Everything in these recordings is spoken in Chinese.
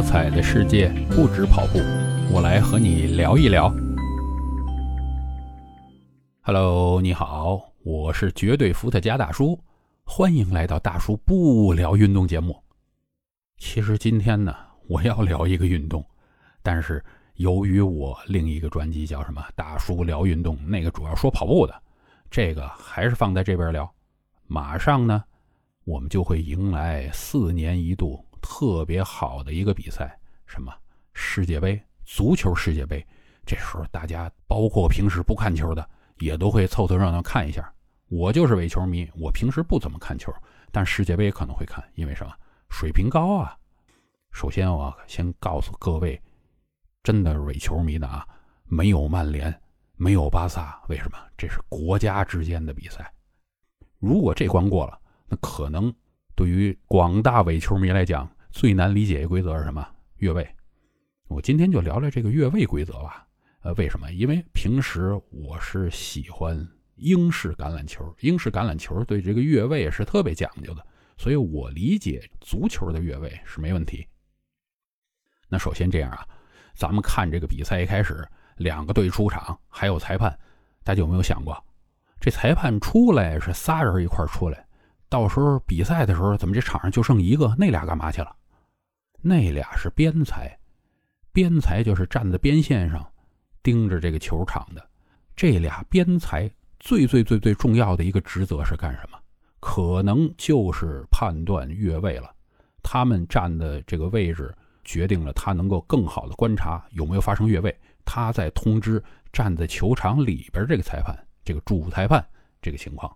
多彩的世界不止跑步，我来和你聊一聊。Hello，你好，我是绝对伏特加大叔，欢迎来到大叔不聊运动节目。其实今天呢，我要聊一个运动，但是由于我另一个专辑叫什么“大叔聊运动”，那个主要说跑步的，这个还是放在这边聊。马上呢，我们就会迎来四年一度。特别好的一个比赛，什么世界杯、足球世界杯，这时候大家包括平时不看球的，也都会凑凑热闹看一下。我就是伪球迷，我平时不怎么看球，但世界杯可能会看，因为什么？水平高啊！首先，我先告诉各位，真的伪球迷的啊，没有曼联，没有巴萨，为什么？这是国家之间的比赛。如果这关过了，那可能。对于广大伪球迷来讲，最难理解的规则是什么？越位。我今天就聊聊这个越位规则吧。呃，为什么？因为平时我是喜欢英式橄榄球，英式橄榄球对这个越位是特别讲究的，所以我理解足球的越位是没问题。那首先这样啊，咱们看这个比赛一开始，两个队出场，还有裁判，大家有没有想过，这裁判出来是仨人一块出来？到时候比赛的时候，怎么这场上就剩一个？那俩干嘛去了？那俩是边裁，边裁就是站在边线上盯着这个球场的。这俩边裁最最最最重要的一个职责是干什么？可能就是判断越位了。他们站的这个位置决定了他能够更好的观察有没有发生越位。他在通知站在球场里边这个裁判，这个主裁判这个情况。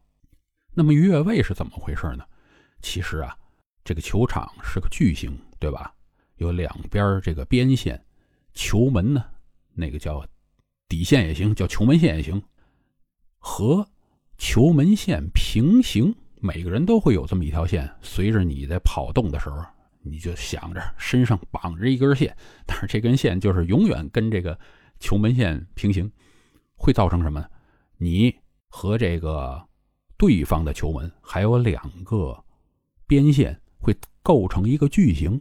那么越位是怎么回事呢？其实啊，这个球场是个矩形，对吧？有两边这个边线，球门呢，那个叫底线也行，叫球门线也行，和球门线平行。每个人都会有这么一条线，随着你在跑动的时候，你就想着身上绑着一根线，但是这根线就是永远跟这个球门线平行，会造成什么呢？你和这个。对方的球门还有两个边线会构成一个矩形，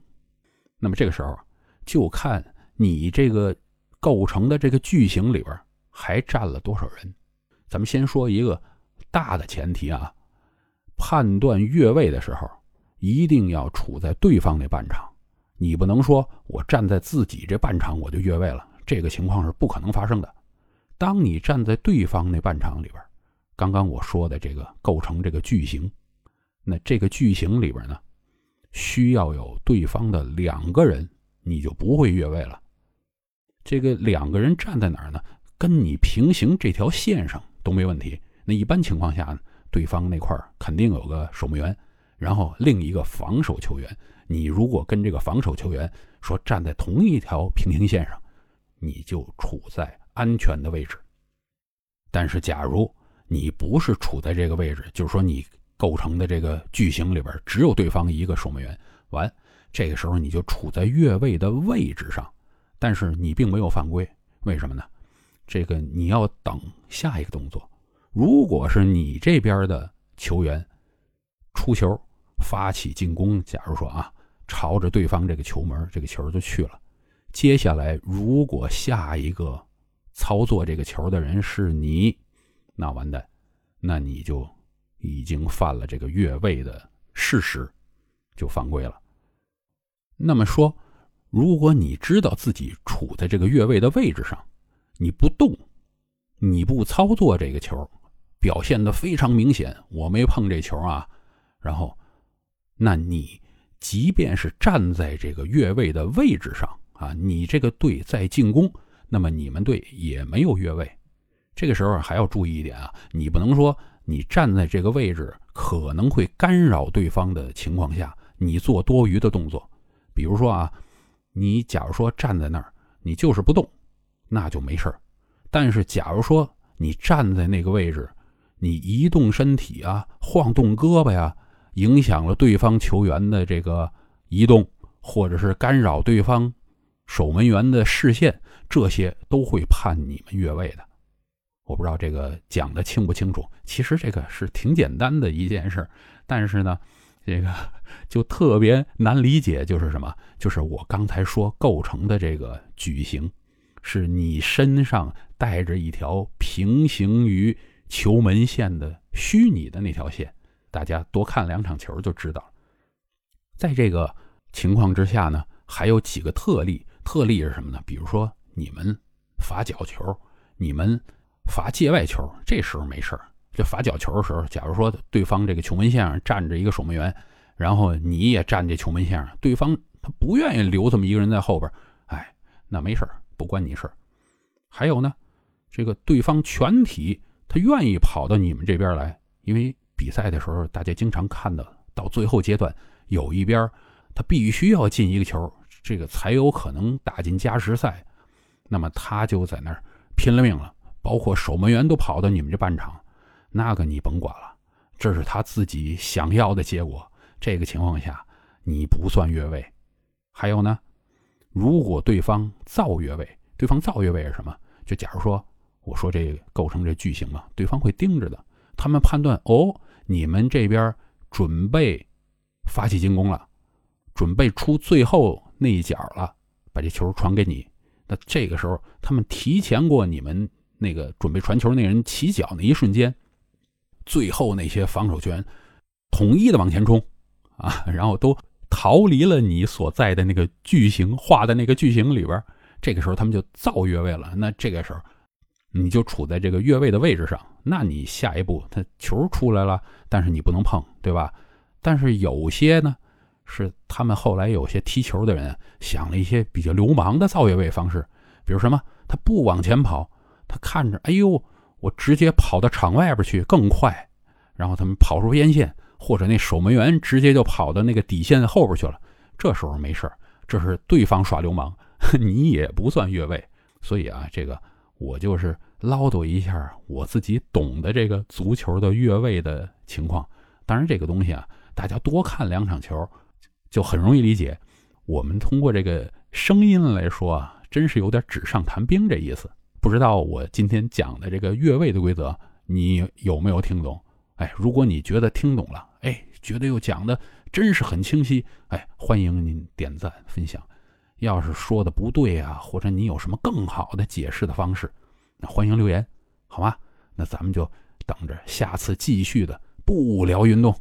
那么这个时候就看你这个构成的这个矩形里边还占了多少人。咱们先说一个大的前提啊，判断越位的时候一定要处在对方那半场，你不能说我站在自己这半场我就越位了，这个情况是不可能发生的。当你站在对方那半场里边。刚刚我说的这个构成这个矩形，那这个矩形里边呢，需要有对方的两个人，你就不会越位了。这个两个人站在哪儿呢？跟你平行这条线上都没问题。那一般情况下呢，对方那块肯定有个守门员，然后另一个防守球员。你如果跟这个防守球员说站在同一条平行线上，你就处在安全的位置。但是假如你不是处在这个位置，就是说你构成的这个矩形里边只有对方一个守门员。完，这个时候你就处在越位的位置上，但是你并没有犯规，为什么呢？这个你要等下一个动作。如果是你这边的球员出球发起进攻，假如说啊，朝着对方这个球门，这个球就去了。接下来，如果下一个操作这个球的人是你。那完蛋，那你就已经犯了这个越位的事实，就犯规了。那么说，如果你知道自己处在这个越位的位置上，你不动，你不操作这个球，表现的非常明显，我没碰这球啊。然后，那你即便是站在这个越位的位置上啊，你这个队在进攻，那么你们队也没有越位。这个时候还要注意一点啊，你不能说你站在这个位置可能会干扰对方的情况下，你做多余的动作。比如说啊，你假如说站在那儿，你就是不动，那就没事儿。但是假如说你站在那个位置，你移动身体啊，晃动胳膊呀，影响了对方球员的这个移动，或者是干扰对方守门员的视线，这些都会判你们越位的。我不知道这个讲的清不清楚。其实这个是挺简单的一件事，但是呢，这个 就特别难理解，就是什么？就是我刚才说构成的这个矩形，是你身上带着一条平行于球门线的虚拟的那条线。大家多看两场球就知道。在这个情况之下呢，还有几个特例。特例是什么呢？比如说你们罚角球，你们罚界外球，这时候没事儿。就罚角球的时候，假如说对方这个球门线上站着一个守门员，然后你也站这球门线上，对方他不愿意留这么一个人在后边，哎，那没事不关你事还有呢，这个对方全体他愿意跑到你们这边来，因为比赛的时候大家经常看到，到最后阶段有一边他必须要进一个球，这个才有可能打进加时赛，那么他就在那儿拼了命了，包括守门员都跑到你们这半场。那个你甭管了，这是他自己想要的结果。这个情况下，你不算越位。还有呢，如果对方造越位，对方造越位是什么？就假如说，我说这构成这句型嘛，对方会盯着的。他们判断哦，你们这边准备发起进攻了，准备出最后那一脚了，把这球传给你。那这个时候，他们提前过你们那个准备传球那人起脚那一瞬间。最后那些防守球员统一的往前冲，啊，然后都逃离了你所在的那个矩形画的那个矩形里边。这个时候他们就造越位了。那这个时候你就处在这个越位的位置上。那你下一步他球出来了，但是你不能碰，对吧？但是有些呢，是他们后来有些踢球的人想了一些比较流氓的造越位方式，比如什么，他不往前跑，他看着，哎呦。我直接跑到场外边去更快，然后他们跑出边线，或者那守门员直接就跑到那个底线后边去了。这时候没事这是对方耍流氓，你也不算越位。所以啊，这个我就是唠叨一下我自己懂的这个足球的越位的情况。当然，这个东西啊，大家多看两场球就很容易理解。我们通过这个声音来说啊，真是有点纸上谈兵这意思。不知道我今天讲的这个越位的规则，你有没有听懂？哎，如果你觉得听懂了，哎，觉得又讲的真是很清晰，哎，欢迎您点赞分享。要是说的不对啊，或者你有什么更好的解释的方式，欢迎留言，好吗？那咱们就等着下次继续的不聊运动。